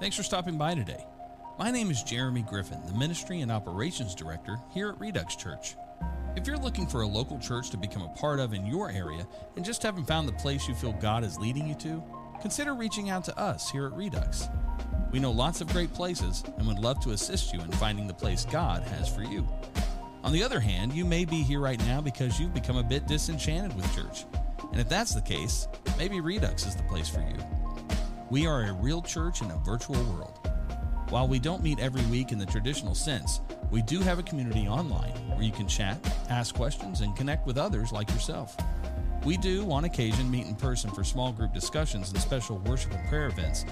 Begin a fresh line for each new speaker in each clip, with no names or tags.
Thanks for stopping by today. My name is Jeremy Griffin, the Ministry and Operations Director here at Redux Church. If you're looking for a local church to become a part of in your area and just haven't found the place you feel God is leading you to, consider reaching out to us here at Redux. We know lots of great places and would love to assist you in finding the place God has for you. On the other hand, you may be here right now because you've become a bit disenchanted with church. And if that's the case, maybe Redux is the place for you. We are a real church in a virtual world. While we don't meet every week in the traditional sense, we do have a community online where you can chat, ask questions, and connect with others like yourself. We do, on occasion, meet in person for small group discussions and special worship and prayer events,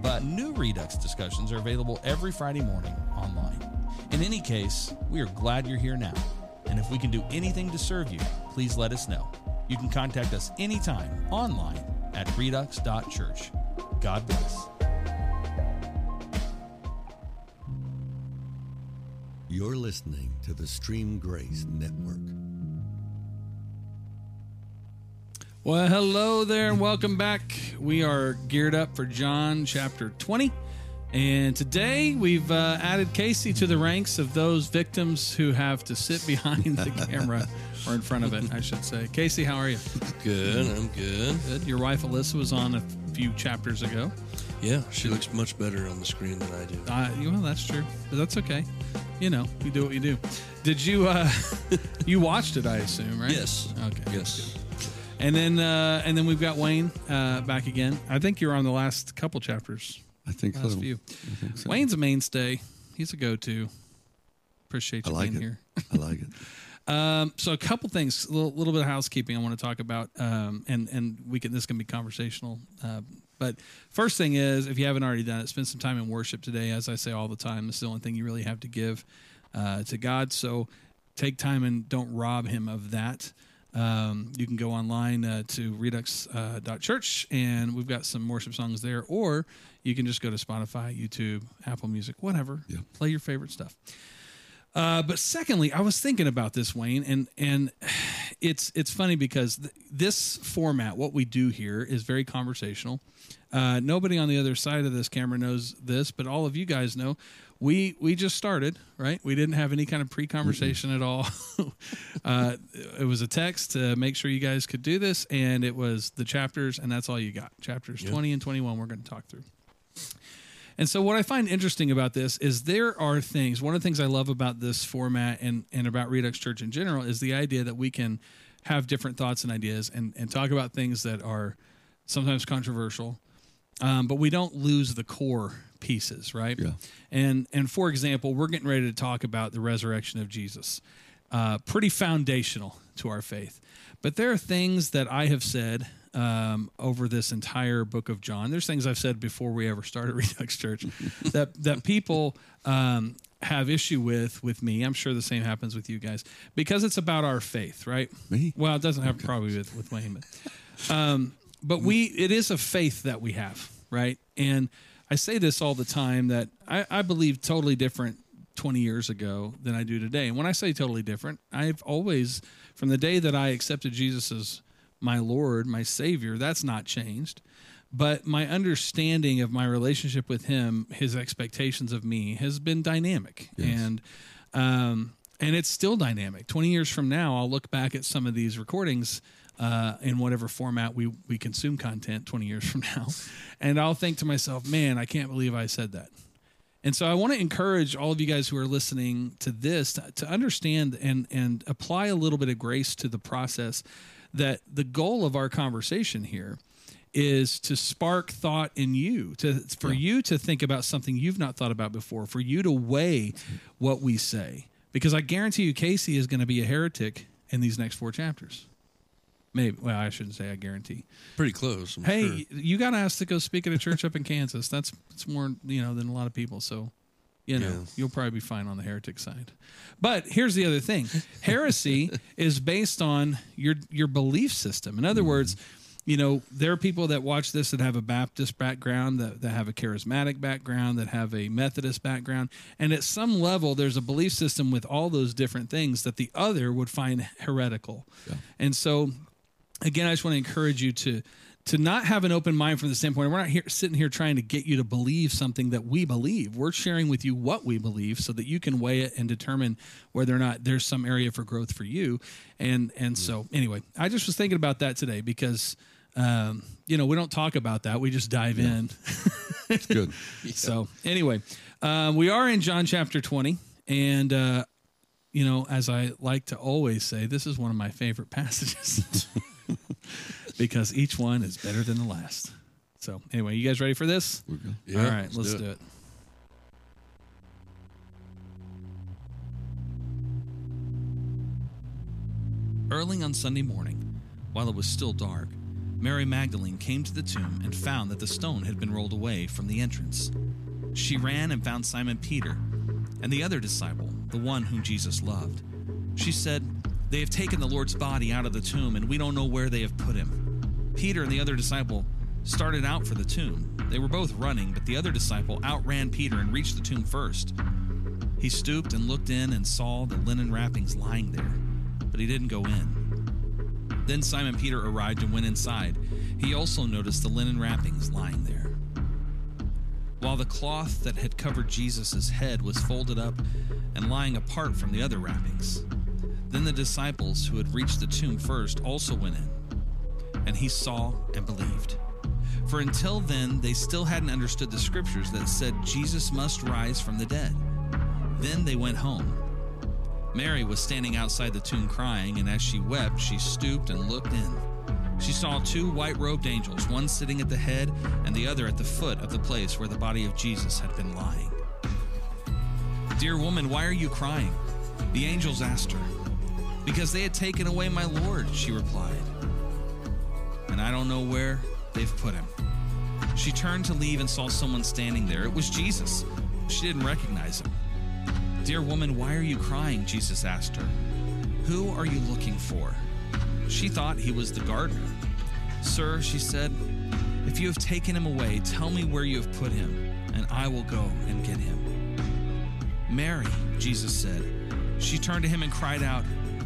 but new Redux discussions are available every Friday morning online. In any case, we are glad you're here now, and if we can do anything to serve you, please let us know. You can contact us anytime online at redux.church. God bless.
You're listening to the Stream Grace Network.
Well, hello there, and welcome back. We are geared up for John chapter 20. And today we've uh, added Casey to the ranks of those victims who have to sit behind the camera or in front of it, I should say. Casey, how are you?
Good, I'm good.
Good. Your wife Alyssa was on a few chapters ago.
Yeah, she looks much better on the screen than I do.
Uh, well, that's true, but that's okay. You know, we do what we do. Did you? uh You watched it, I assume, right?
Yes.
Okay.
Yes.
And then, uh and then we've got Wayne uh back again. I think you're on the last couple chapters.
I think
Last
so.
few.
I think so.
Wayne's a mainstay. He's a go-to. Appreciate
I
you
like
being
it.
here.
I like it.
Um, so a couple things, a little, little bit of housekeeping I want to talk about, um, and and we can this can be conversational. Uh, but first thing is, if you haven't already done it, spend some time in worship today. As I say all the time, it's the only thing you really have to give uh, to God. So take time and don't rob Him of that. Um, you can go online uh, to redux.church and we've got some worship songs there, or you can just go to Spotify, YouTube, Apple Music, whatever.
Yeah.
Play your favorite stuff. Uh, but secondly, I was thinking about this, Wayne, and and it's it's funny because th- this format, what we do here, is very conversational. Uh, nobody on the other side of this camera knows this, but all of you guys know. We we just started, right? We didn't have any kind of pre-conversation at all. uh, it was a text to make sure you guys could do this, and it was the chapters, and that's all you got. Chapters twenty and twenty-one. We're going to talk through. And so, what I find interesting about this is there are things. One of the things I love about this format and and about Redux Church in general is the idea that we can have different thoughts and ideas and and talk about things that are sometimes controversial, um, but we don't lose the core pieces, right?
Yeah.
And and for example, we're getting ready to talk about the resurrection of Jesus. Uh, pretty foundational to our faith. But there are things that I have said um, over this entire book of John. There's things I've said before we ever started Redux Church that that people um, have issue with with me. I'm sure the same happens with you guys because it's about our faith, right?
Me?
Well, it doesn't have probably with with Wayne, but um, but we it is a faith that we have, right? And I say this all the time that I, I believe totally different 20 years ago than I do today. And when I say totally different, I've always, from the day that I accepted Jesus as my Lord, my Savior, that's not changed. But my understanding of my relationship with Him, His expectations of me, has been dynamic. And, um, and it's still dynamic. 20 years from now, I'll look back at some of these recordings uh, in whatever format we, we consume content 20 years from now. And I'll think to myself, man, I can't believe I said that. And so I want to encourage all of you guys who are listening to this to, to understand and, and apply a little bit of grace to the process that the goal of our conversation here is to spark thought in you to for you to think about something you've not thought about before for you to weigh what we say because i guarantee you casey is going to be a heretic in these next four chapters maybe well i shouldn't say i guarantee
Pretty close. I'm
hey
sure.
you got asked to go speak at a church up in kansas that's it's more you know than a lot of people so you know
Yeah.
you'll probably be fine on the heretic side. But here's the other thing. Heresy is based on your your belief system. In other mm-hmm. words you know there are people that watch this that have a baptist background that, that have a charismatic background that have a methodist background. And at some level there's a belief system with all those different things that the other would find heretical. And so again, I just want to encourage you to to not have an open mind from the standpoint we're not here sitting here trying to get you to believe something that we believe. We're sharing with you what we believe so that you can weigh it and determine whether or not there's some area for growth for you. And and so anyway i just was thinking about that today because um, you know we don't talk about that. We just dive in.
It's good.
so anyway um, we are in john chapter 20 and uh, you know as i like to always say this is one of my favorite passages because each one is better than the last. So anyway, you guys ready for this?
We're good.
Yeah,
All right, let's,
do
do
it.
it. Early on Sunday morning, while it was still dark, Mary Magdalene came to the tomb and found that the stone had been rolled away from the entrance. She ran and found Simon Peter and the other disciple, the one whom Jesus loved. She said, They have taken the Lord's body out of the tomb, and we don't know where they have put him. Peter and the other disciple started out for the tomb. They were both running, but the other disciple outran Peter and reached the tomb first. He stooped and looked in and saw the linen wrappings lying there, but he didn't go in. Then Simon Peter arrived and went inside. He also noticed the linen wrappings lying there. While the cloth that had covered Jesus' head was folded up and lying apart from the other wrappings. Then the disciples who had reached the tomb first also went in, and he saw and believed. For until then, they still hadn't understood the scriptures that said Jesus must rise from the dead. Then they went home. Mary was standing outside the tomb crying, and as she wept, she stooped and looked in. She saw two white robed angels, one sitting at the head and the other at the foot of the place where the body of Jesus had been lying. Dear woman, why are you crying? The angels asked her. Because they had taken away my Lord, she replied. And I don't know where they've put him. She turned to leave and saw someone standing there. It was Jesus. She didn't recognize him. Dear woman, why are you crying? Jesus asked her. Who are you looking for? She thought he was the gardener. Sir, she said, if you have taken him away, tell me where you have put him, and I will go and get him. Mary, Jesus said. She turned to him and cried out,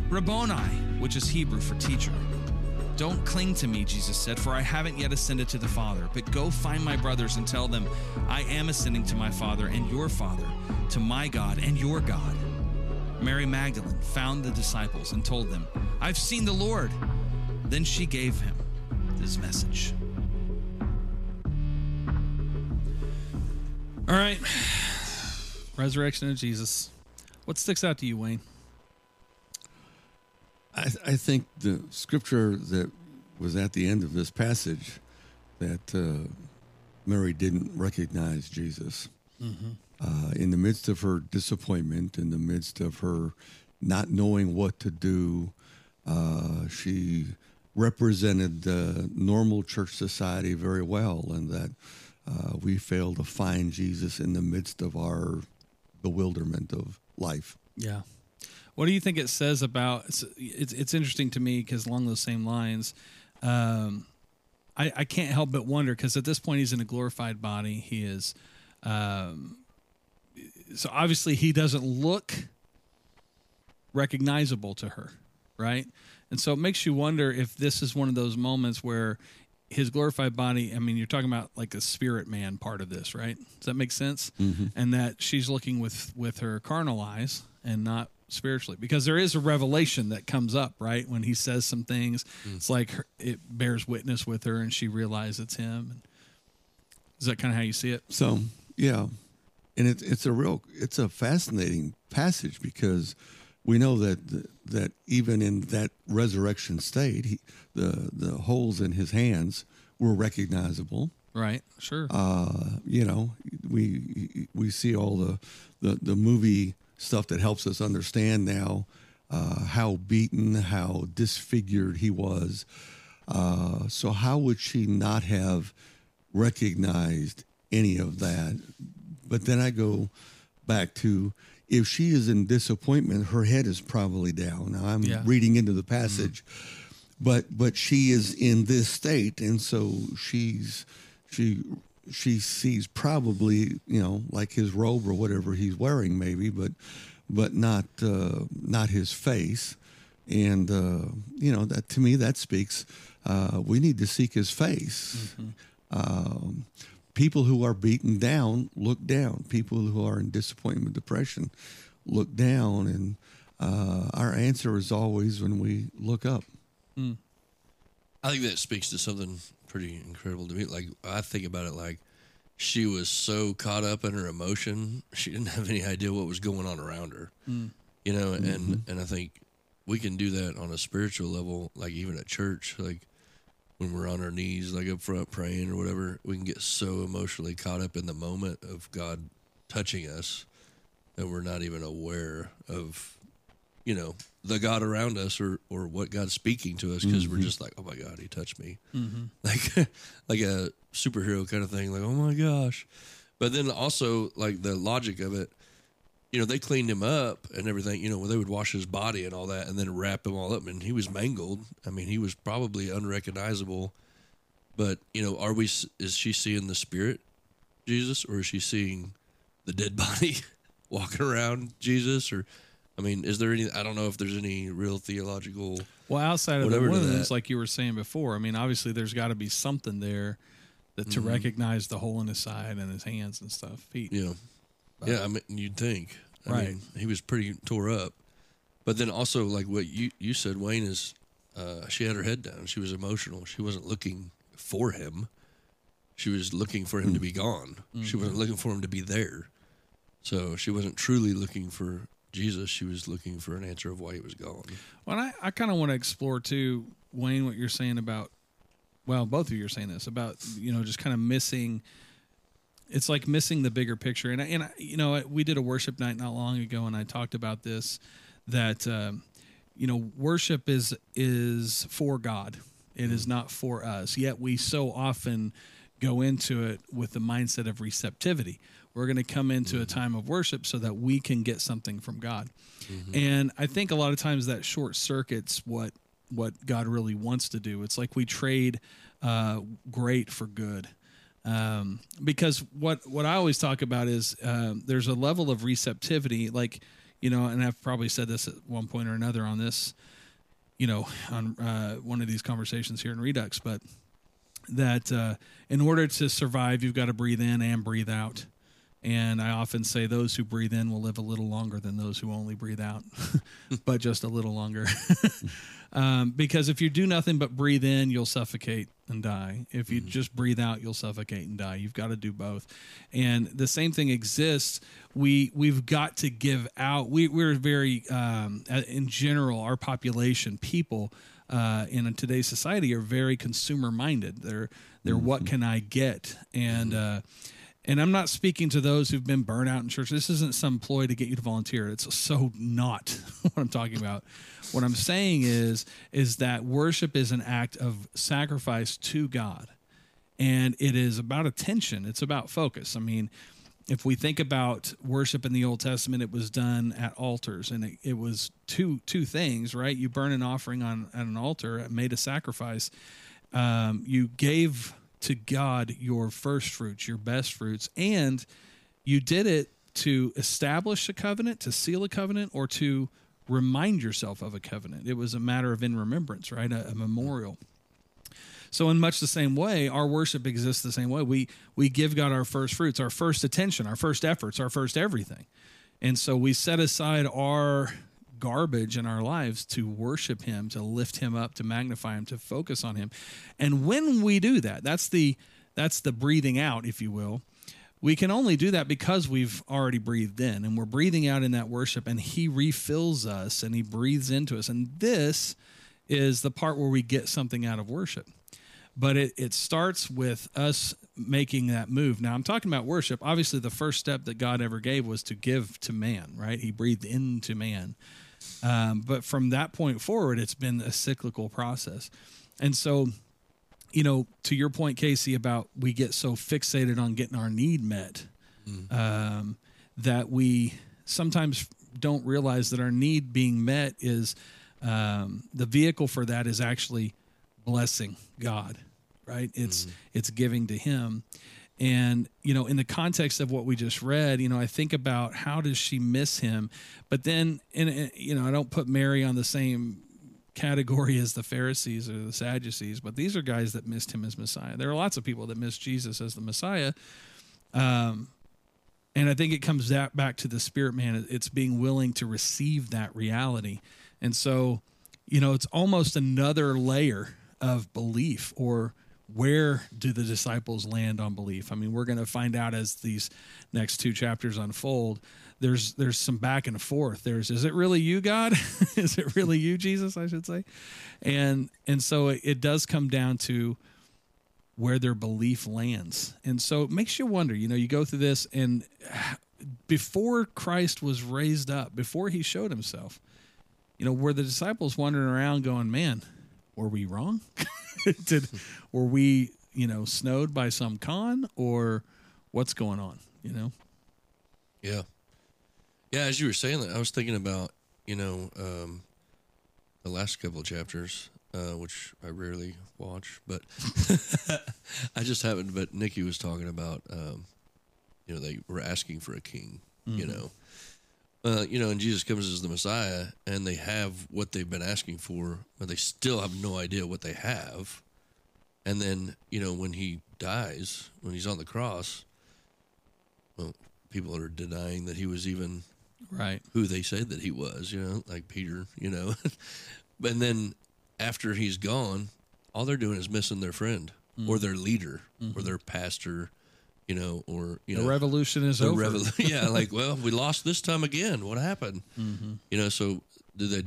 Rabboni, which is Hebrew for teacher. Don't cling to me, Jesus said, for I haven't yet ascended to the Father. But go find my brothers and tell them, I am ascending to my Father and your Father, to my God and your God. Mary Magdalene found the disciples and told them, I've seen the Lord. Then she gave him this message. All right. Resurrection of Jesus. What sticks out to you, Wayne?
I, I think the scripture that was at the end of this passage that uh, Mary didn't recognize Jesus. Uh, in the midst of her disappointment, in the midst of her not knowing what to do, uh, she represented the normal church society very well, and that uh, we fail to find Jesus in the midst of our bewilderment of life.
Yeah. What do you think it says about? It's it's, it's interesting to me because along those same lines, um, I I can't help but wonder because at this point he's in a glorified body. He is, um, so obviously he doesn't look recognizable to her, right? And so it makes you wonder if this is one of those moments where his glorified body, I mean, you're talking about like a spirit man part of this, right? Does that make sense? And that she's looking with with her carnal eyes and not spiritually because there is a revelation that comes up, right? When he says some things, it's like her, it bears witness with her and she realizes it's him. Is that kind of how you see it?
So yeah, and it's it's a real it's a fascinating passage because we know that that even in that resurrection state, he, the the holes in his hands were recognizable.
Right. Sure.
Uh, you know, we we see all the, the the movie stuff that helps us understand now uh, how beaten, how disfigured he was. Uh, so how would she not have recognized any of that? But then I go back to if she is in disappointment, her head is probably down. Now I'm
Yeah.
reading into the passage, but but she is in this state, and so she's she she sees probably you know like his robe or whatever he's wearing maybe, but but not uh, not his face, and uh, you know that to me that speaks uh, we need to seek His face. Um, people who are beaten down look down. People who are in disappointment, depression, look down, and uh, our answer is always when we look up.
I think that speaks to something pretty incredible to me. Like I think about it like she was so caught up in her emotion, she didn't have any idea what was going on around her. Hmm. You know, and mm-hmm. and I think we can do that on a spiritual level, like even at church, like when we're on our knees, like up front praying or whatever, we can get so emotionally caught up in the moment of God touching us that we're not even aware of you know the God around us or or what God's speaking to us because we're mm-hmm. just like oh my God he touched me. Mm-hmm. Like like a superhero kind of thing like oh my gosh. But then also like the logic of it you know they cleaned him up and everything you know they would wash his body and all that and then wrap him all up and he was mangled. I mean he was probably unrecognizable. But you know are we is she seeing the spirit Jesus or is she seeing the dead body walking around Jesus or I mean is there any I don't know if there's any real theological
Well, outside of the wounds, like you were saying before, I mean, obviously there's got to be something there that to
Mm-hmm.
recognize the hole in his side and his hands and stuff, feet.
Yeah, know yeah I mean you'd think. I
Right.
mean he was pretty tore up. But then also like what you you said Wayne is uh, she had her head down. She was emotional. She wasn't looking for him. She was looking for him to be gone. She wasn't looking for him to be there. So she wasn't truly looking for Jesus she was looking for an answer of why he was gone
Well, I, I kind of want to explore too, Wayne, what you're saying about, well, both of you are saying this about, you know, just kind of missing. It's like missing the bigger picture, and I, and I, you know, we did a worship night not long ago, and I talked about this, that um, you know, worship is is for God. It is not for us. Yet we so often go into it with the mindset of receptivity. We're going to come into a time of worship so that we can get something from God. And I think a lot of times that short circuits what what God really wants to do. It's like we trade uh, great for good. Um, because what what I always talk about is um, there's a level of receptivity, like you know, and I've probably said this at one point or another on this, you know, on uh, one of these conversations here in Redux, but that uh, in order to survive, you've got to breathe in and breathe out. And I often say those who breathe in will live a little longer than those who only breathe out, but just a little longer. um, because if you do nothing but breathe in, you'll suffocate and die. If you just breathe out, you'll suffocate and die. You've got to do both. And the same thing exists. We we've got to give out. We we're very um, in general, our population, people uh, in today's society are very consumer minded. They're they're what can I get and. Uh, and I'm not speaking to those who've been burned out in church. This isn't some ploy to get you to volunteer. It's so not what I'm talking about. What I'm saying is is that worship is an act of sacrifice to God. And it is about attention. It's about focus. I mean, if we think about worship in the Old Testament, it was done at altars, and it, it was two two things, right? You burn an offering on at an altar, made a sacrifice. Um, you gave to God your first fruits, your best fruits, and you did it to establish a covenant, to seal a covenant, or to remind yourself of a covenant. It was a matter of in remembrance, right? A, a memorial. So, in much the same way, our worship exists the same way. We we give God our first fruits, our first attention, our first efforts, our first everything, and so we set aside our garbage in our lives to worship Him, to lift Him up, to magnify Him, to focus on Him. And when we do that, that's the that's the breathing out, if you will. We can only do that because we've already breathed in, and we're breathing out in that worship, and He refills us and He breathes into us, and this is the part where we get something out of worship but it, it starts with us making that move. Now, I'm talking about worship. Obviously, the first step that God ever gave was to give to man, right? He breathed into man. Um, but from that point forward, it's been a cyclical process. And so, you know, to your point, Casey, about we get so fixated on getting our need met um, that we sometimes don't realize that our need being met is um, the vehicle for that is actually blessing God, right? It's it's giving to Him, and you know, in the context of what we just read, you know, I think about how does she miss Him, but then, and you know, I don't put Mary on the same category as the Pharisees or the Sadducees, but these are guys that missed him as Messiah. There are lots of people that miss Jesus as the Messiah. Um, and I think it comes that back to the spirit man. It's being willing to receive that reality. And so, you know, it's almost another layer of belief or where do the disciples land on belief? I mean, we're going to find out as these next two chapters unfold. There's there's some back and forth. There's is it really you, God? is it really you, Jesus? I should say, and and so it, it does come down to where their belief lands, and so it makes you wonder. You know, you go through this, and before Christ was raised up, before He showed Himself, you know, were the disciples wandering around going, "Man, were we wrong?" Did were we, you know, snowed by some con or what's going on? You know?
Yeah, yeah. As you were saying that, I was thinking about you know um, the last couple of chapters, uh, which I rarely watch, but I just happened. But Nikki was talking about, um, you know, they were asking for a king. You know, uh, you know, and Jesus comes as the Messiah, and they have what they've been asking for, but they still have no idea what they have. And then, you know, when he dies, when he's on the cross, well, people are denying that he was even
Right.
who they said that he was, you know, like Peter, you know. and then after he's gone, all they're doing is missing their friend or their leader or their pastor, you know, or, you
The
know,
revolution is
the
over.
revolu- yeah, like, well, we lost this time again. What happened? You know, so did they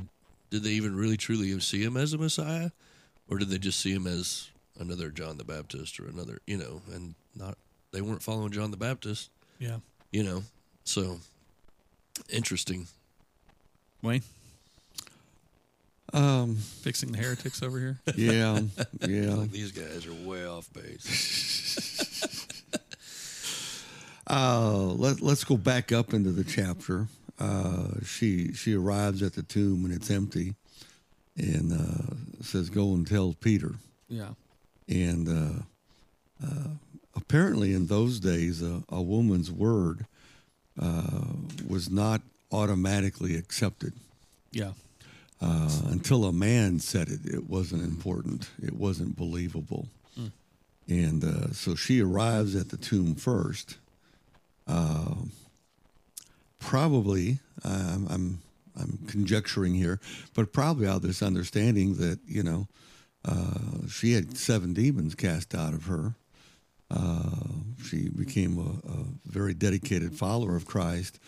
did they even really truly see him as a Messiah, or did they just see him as another John the Baptist or another, you know, and not they weren't following John the Baptist,
yeah.
you know, so interesting.
Wayne,
Um,
fixing the heretics over here.
yeah, yeah.
Like these guys are way off base.
Uh, let, let's go back up into the chapter. Uh, she she arrives at the tomb and it's empty, and uh, says, "Go and tell Peter."
Yeah.
And uh, uh, apparently, in those days, a, a woman's word uh, was not automatically accepted
Yeah.
uh, until a man said it. It wasn't important. It wasn't believable. And uh, so she arrives at the tomb first. Probably, I'm, I'm I'm conjecturing here, but probably out of this understanding that you know uh, she had seven demons cast out of her. Uh, she became a, a very dedicated follower of Christ.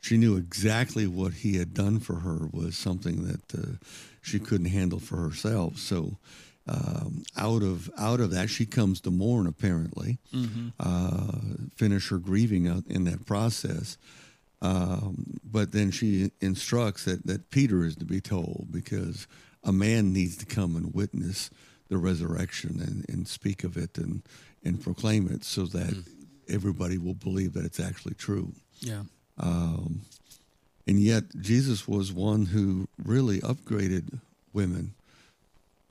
She knew exactly what he had done for her was something that uh, she couldn't handle for herself. So, um, out of out of that, she comes to mourn. Apparently, uh, finish her grieving in that process. Um, but then she instructs that, that Peter is to be told because a man needs to come and witness the resurrection and, and speak of it and, and proclaim it so that everybody will believe that it's actually true.
Yeah.
Um, and yet, Jesus was one who really upgraded women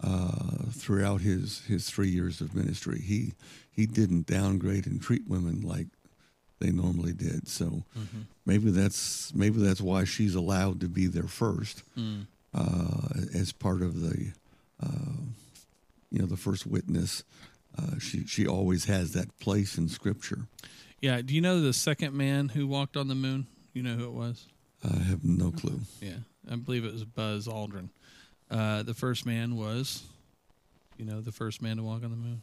uh, throughout his, his three years of ministry. He, he didn't downgrade and treat women like they normally did. So maybe that's maybe that's why she's allowed to be there first uh, as part of the uh, you know the first witness. Uh, she she always has that place in Scripture.
Yeah. Do you know the second man who walked on the moon? You know who it was?
I have no clue.
Yeah. I believe it was Buzz Aldrin. Uh, the first man was, you know, the first man to walk on the moon.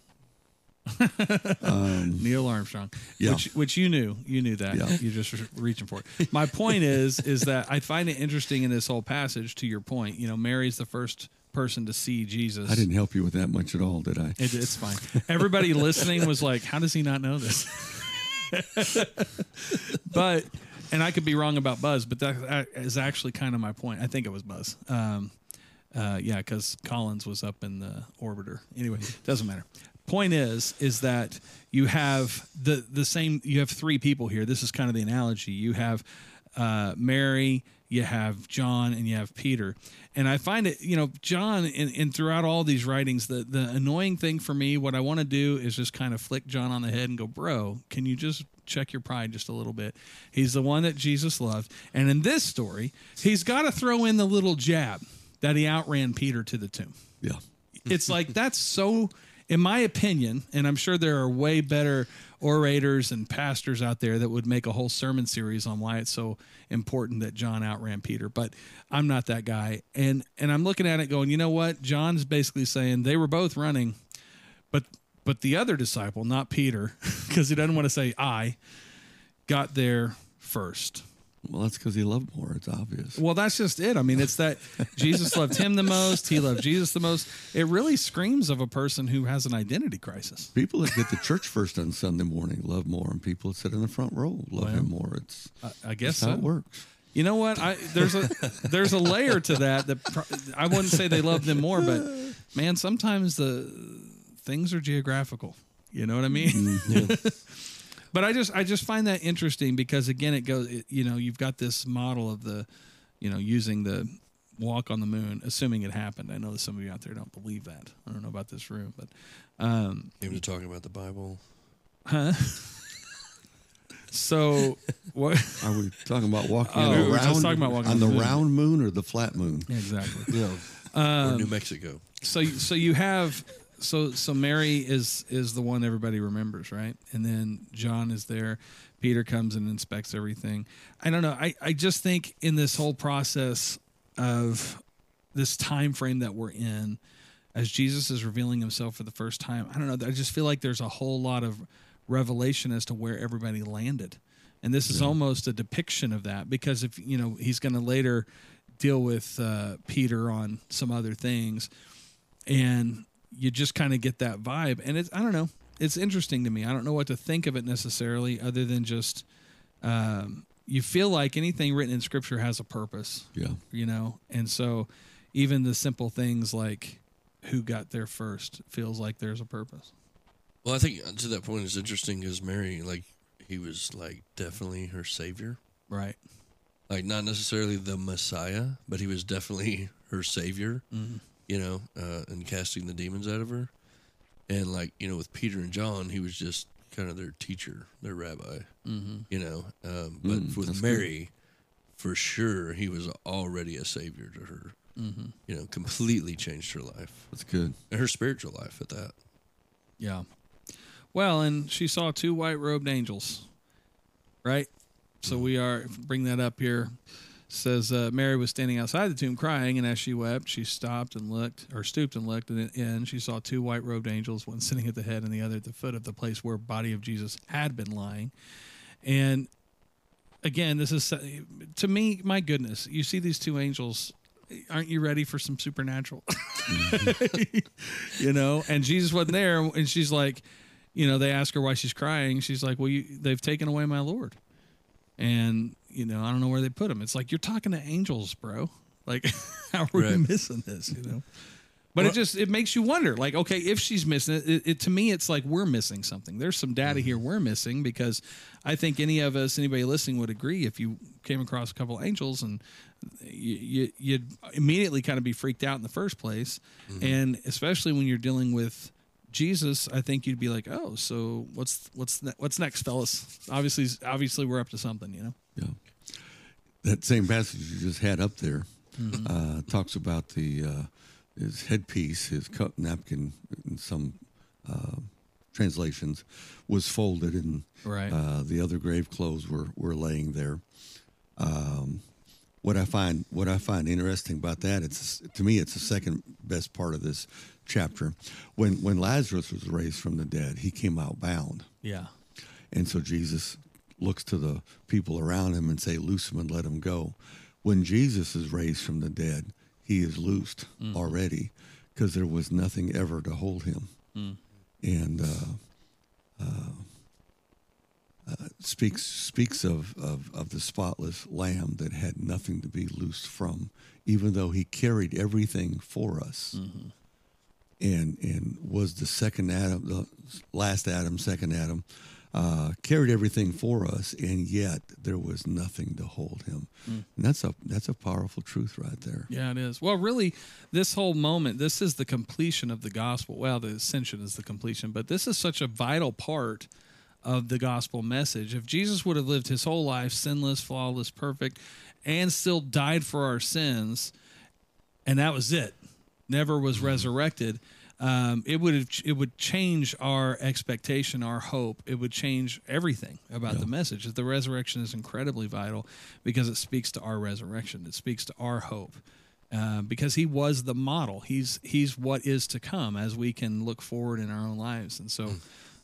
Um,
Neil Armstrong,
Yeah.
which which you knew, you knew that.
Yeah.
You're just reaching for it. My point is, is that I find it interesting in this whole passage. To your point, you know, Mary's the first person to see Jesus.
I didn't help you with that much at all, did I?
It, it's fine. Everybody listening was like, "How does he not know this?" but, and I could be wrong about Buzz, but that, that is actually kind of my point. I think it was Buzz. Um, uh, yeah, because Collins was up in the orbiter. Anyway, doesn't matter. Point is, is that you have the the same. You have three people here. This is kind of the analogy. You have uh, Mary, you have John, and you have Peter. And I find it, you know, John, in throughout all these writings, the the annoying thing for me, what I want to do is just kind of flick John on the head and go, "Bro, can you just check your pride just a little bit?" He's the one that Jesus loved, and in this story, he's got to throw in the little jab that he outran Peter to the tomb.
Yeah.
It's like that's so in my opinion, and I'm sure there are way better orators and pastors out there that would make a whole sermon series on why it's so important that John outran Peter, but I'm not that guy. And and I'm looking at it going, you know what? John's basically saying they were both running, but but the other disciple, not Peter, because he doesn't want to say I, got there first.
Well, that's because he loved more. It's obvious.
Well, that's just it. I mean, it's that Jesus loved him the most. He loved Jesus the most. It really screams of a person who has an identity crisis.
People that get to church first on Sunday morning love more, and people that sit in the front row love
Well,
him more. It's
I, I guess
that's how
so.
it works.
You know what? I there's a there's a layer to that that pro- I wouldn't say they love them more, but man, sometimes the things are geographical. You know what I mean? Mm, but I just I just find that interesting because again, it goes. It, you know, you've got this model of the, you know, using the walk on the moon, assuming it happened. I know that some of you out there don't believe that. I don't know about this room, but um,
Even talking about the Bible.
huh? so what?
Are we talking about walking
Oh,
on
we
the round
just talking about walking
on
on
the
the moon.
round moon or the flat moon?
Exactly.
Yeah.
Um,
or New Mexico.
so so you have so so Mary is is the one everybody remembers, right? And then John is there. Peter comes and inspects everything. I don't know. I I just think in this whole process of this time frame that we're in as Jesus is revealing himself for the first time. I don't know. I just feel like there's a whole lot of revelation as to where everybody landed. And this is almost a depiction of that because if you know he's going to later deal with uh, Peter on some other things, and you just kind of get that vibe. And it's I don't know. It's interesting to me. I don't know what to think of it necessarily, other than just um, you feel like anything written in Scripture has a purpose
Yeah.
you know and so even the simple things like who got there first feels like there's a purpose
Well, I think to that point, it's interesting because Mary, like, he was like definitely her savior.
right
Like, not necessarily the Messiah, but he was definitely her savior. You know, uh, and casting the demons out of her. And like you know, with Peter and John, he was just kind of their teacher, their rabbi. Mm-hmm. You know, um, but
Mm,
with
that's
Mary, for sure, he was already a savior to her. Mm-hmm. You know, completely changed her life
That's good.
and her spiritual life at that.
yeah well and she saw two white robed angels right so we are bring that up here says uh, mary was standing outside the tomb crying and as she wept she stopped and looked or stooped and looked and in. She saw two white robed angels one sitting at the head and the other at the foot of the place where body of jesus had been lying. And again this is to me my goodness you see these two angels aren't you ready for some supernatural? You know and jesus wasn't there and she's like you know they ask her why she's crying. She's like well you they've taken away my lord. And you know i don't know where they put them. it's like you're talking to angels bro. Like how are we missing this you know? But it just it makes you wonder like okay if she's missing it, it, it to me it's like we're missing something. There's some data here mm-hmm. we're missing because i think any of us anybody listening would agree if you came across a couple angels and you, you you'd immediately kind of be freaked out in the first place. Mm-hmm. And especially when you're dealing with jesus i think you'd be like oh so what's what's ne- what's next fellas? Obviously obviously we're up to something you know
Yeah. That same passage you just had up there uh, talks about the uh, his headpiece, his cup napkin, in some uh, translations, was folded, and
Right.
uh, the other grave clothes were were laying there. Um, what I find what I find interesting about that it's to me it's the second best part of this chapter. When when Lazarus was raised from the dead, he came out bound.
yeah
And so Jesus looks to the people around him and say, "Loose him and let him go." When Jesus is raised from the dead, he is loosed already because there was nothing ever to hold him. And uh, uh, uh, speaks speaks of, of of the spotless Lamb that had nothing to be loosed from, even though he carried everything for us and and was the second Adam, the last Adam, second Adam, uh, carried everything for us, and yet there was nothing to hold him. And that's a that's a powerful truth right there.
Yeah, it is. Well, really, this whole moment, this is the completion of the gospel. Well, the ascension is the completion, but this is such a vital part of the gospel message. If Jesus would have lived his whole life sinless, flawless, perfect, and still died for our sins, and that was it. Never was resurrected. Um, it would it would change our expectation, our hope. It would change everything about the message. The resurrection is incredibly vital because it speaks to our resurrection. It speaks to our hope. Uh, because he was the model. He's he's what is to come as we can look forward in our own lives. And so,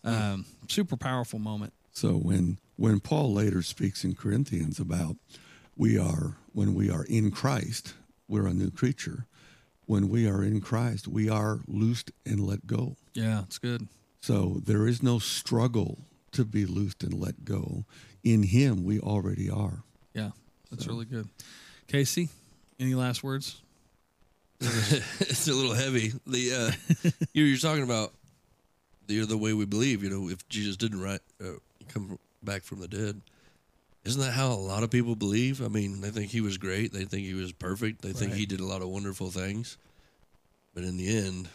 um, super powerful moment.
So when when Paul later speaks in Corinthians about we are when we are in Christ, we're a new creature. When we are in Christ, we are loosed and let go.
Yeah, it's good.
So there is no struggle to be loosed and let go. In him we already are.
Yeah, that's really good. Casey, any last words?
it's a little heavy. The uh, you you're talking about the the way we believe. You know, if Jesus didn't ri uh, come back from the dead, isn't that how a lot of people believe? I mean, they think he was great. They think he was perfect. They think
Right.
he did a lot of wonderful things. But in the end,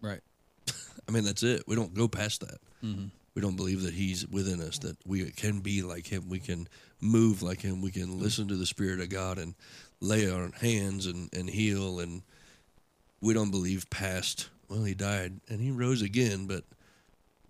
Right.
I mean, that's it. We don't go past that.
Mhm.
We don't believe that he's within us, that we can be like him. We can move like him. We can listen to the Spirit of God and lay our hands and, and heal. And we don't believe past, well, he died and he rose again. But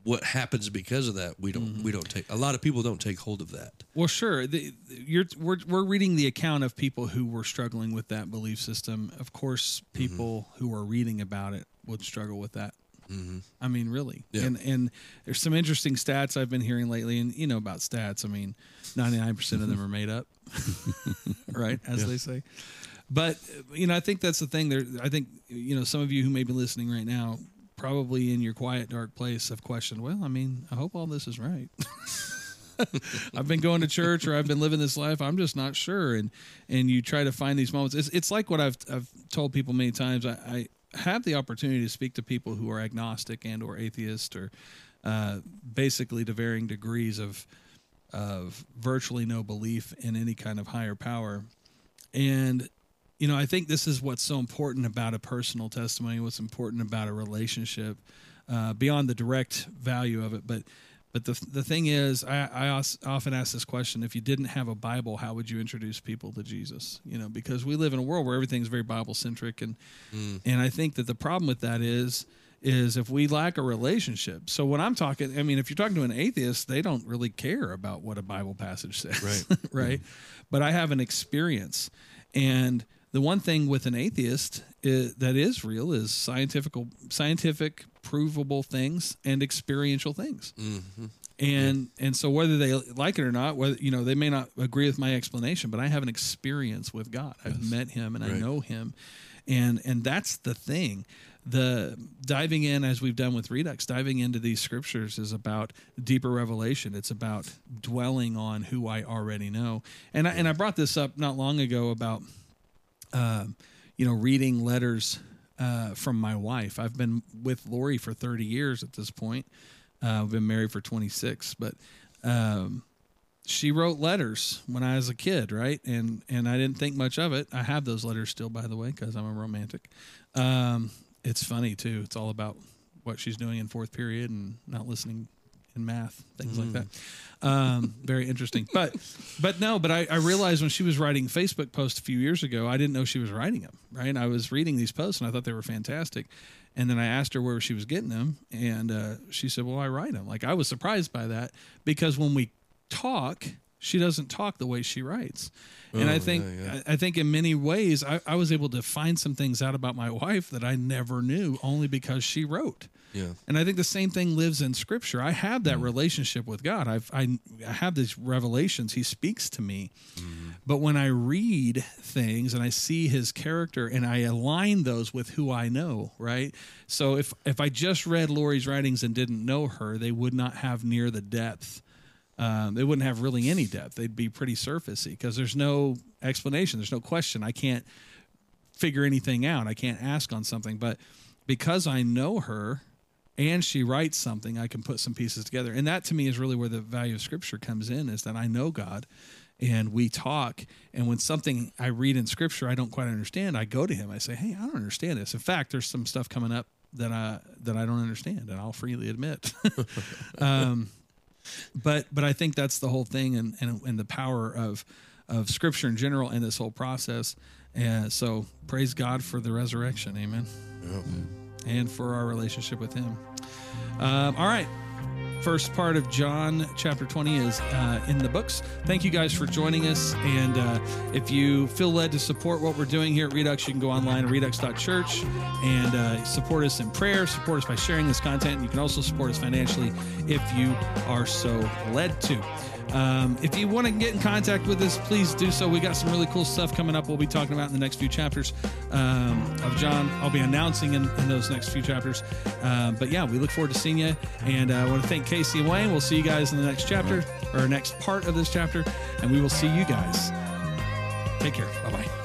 what happens because of that, we don't, we don't take, a lot of people don't take hold of that.
Well, sure. The, you're we're we're reading the account of people who were struggling with that belief system. Of course, people who are reading about it would struggle with that.
Mm-hmm.
I mean, really.
Yeah.
And and there's some interesting stats I've been hearing lately, and you know about stats. I mean, 99 percent of them are made up, right? As
Yeah.
they say. But you know, I think that's the thing. There, I think you know some of you who may be listening right now, probably in your quiet, dark place, have questioned. Well, I mean, I hope all this is right. I've been going to church or I've been living this life. I'm just not sure. And and you try to find these moments. It's it's like what I've I've told people many times. I, I have the opportunity to speak to people who are agnostic and or atheist or uh, basically to varying degrees of of virtually no belief in any kind of higher power. And you know, I think this is what's so important about a personal testimony. What's important about a relationship, uh, beyond the direct value of it. But but the the thing is, I, I often ask this question: If you didn't have a Bible, how would you introduce people to Jesus? You know, because we live in a world where everything's very Bible centric, and and I think that the problem with that is is if we lack a relationship. So when I'm talking, I mean, if you're talking to an atheist, they don't really care about what a Bible passage says,
Right.
right? But I have an experience, and the one thing with an atheist is, that is real is scientific, scientific, provable things and experiential things.
Mm-hmm.
And and so whether they like it or not, whether you know they may not agree with my explanation, but I have an experience with God. I've met Him and I know Him, and and that's the thing. The diving in as we've done with Redux, diving into these scriptures is about deeper revelation. It's about dwelling on who I already know. And I, and I brought this up not long ago about um, you know, reading letters uh, from my wife. I've been with Lori for 30 years at this point. Uh, I've been married for 26, but um, she wrote letters when I was a kid, right? And and I didn't think much of it. I have those letters still, by the way, because I'm a romantic. Um, it's funny too. It's all about what she's doing in fourth period and not listening in math, things like that. Um, very interesting. But but no, but I, I realized when she was writing Facebook posts a few years ago, I didn't know she was writing them. Right? I was reading these posts and I thought they were fantastic. And then I asked her where she was getting them, and uh, she said, "Well, I write them." Like I was surprised by that because when we talk, she doesn't talk the way she writes. and I
Oh,
think
yeah, yeah.
I, I think in many ways I, I was able to find some things out about my wife that I never knew only because she wrote.
Yeah.
And I think the same thing lives in Scripture. I have that relationship with God. I've, I I have these revelations. He speaks to me. But when I read things and I see His character and I align those with who I know, right? So if if I just read Lori's writings and didn't know her, they would not have near the depth. Um, they wouldn't have really any depth. They'd be pretty surfacey because there's no explanation. There's no question. I can't figure anything out. I can't ask on something. But because I know her and she writes something, I can put some pieces together. And that to me is really where the value of scripture comes in is that I know God and we talk. And when something I read in scripture I don't quite understand, I go to him. I say, Hey, I don't understand this. In fact, there's some stuff coming up that I that I don't understand, and I'll freely admit. um, but but I think that's the whole thing, and and, and the power of of scripture in general, and this whole process. And so praise God for the resurrection. Amen. And for our relationship with Him. Um, all right. First part of John chapter 20 is uh, in the books. Thank you guys for joining us. And uh, if you feel led to support what we're doing here at Redux, you can go online at redux.church and uh, support us in prayer, support us by sharing this content. You can also support us financially if you are so led to. Um, if you want to get in contact with us, please do so. We got some really cool stuff coming up. We'll be talking about in the next few chapters um, of John. I'll be announcing in, in those next few chapters. Um, but yeah, we look forward to seeing you. And uh, I want to thank Casey and Wayne. We'll see you guys in the next chapter or next part of this chapter. And we will see you guys. Take care. Bye bye.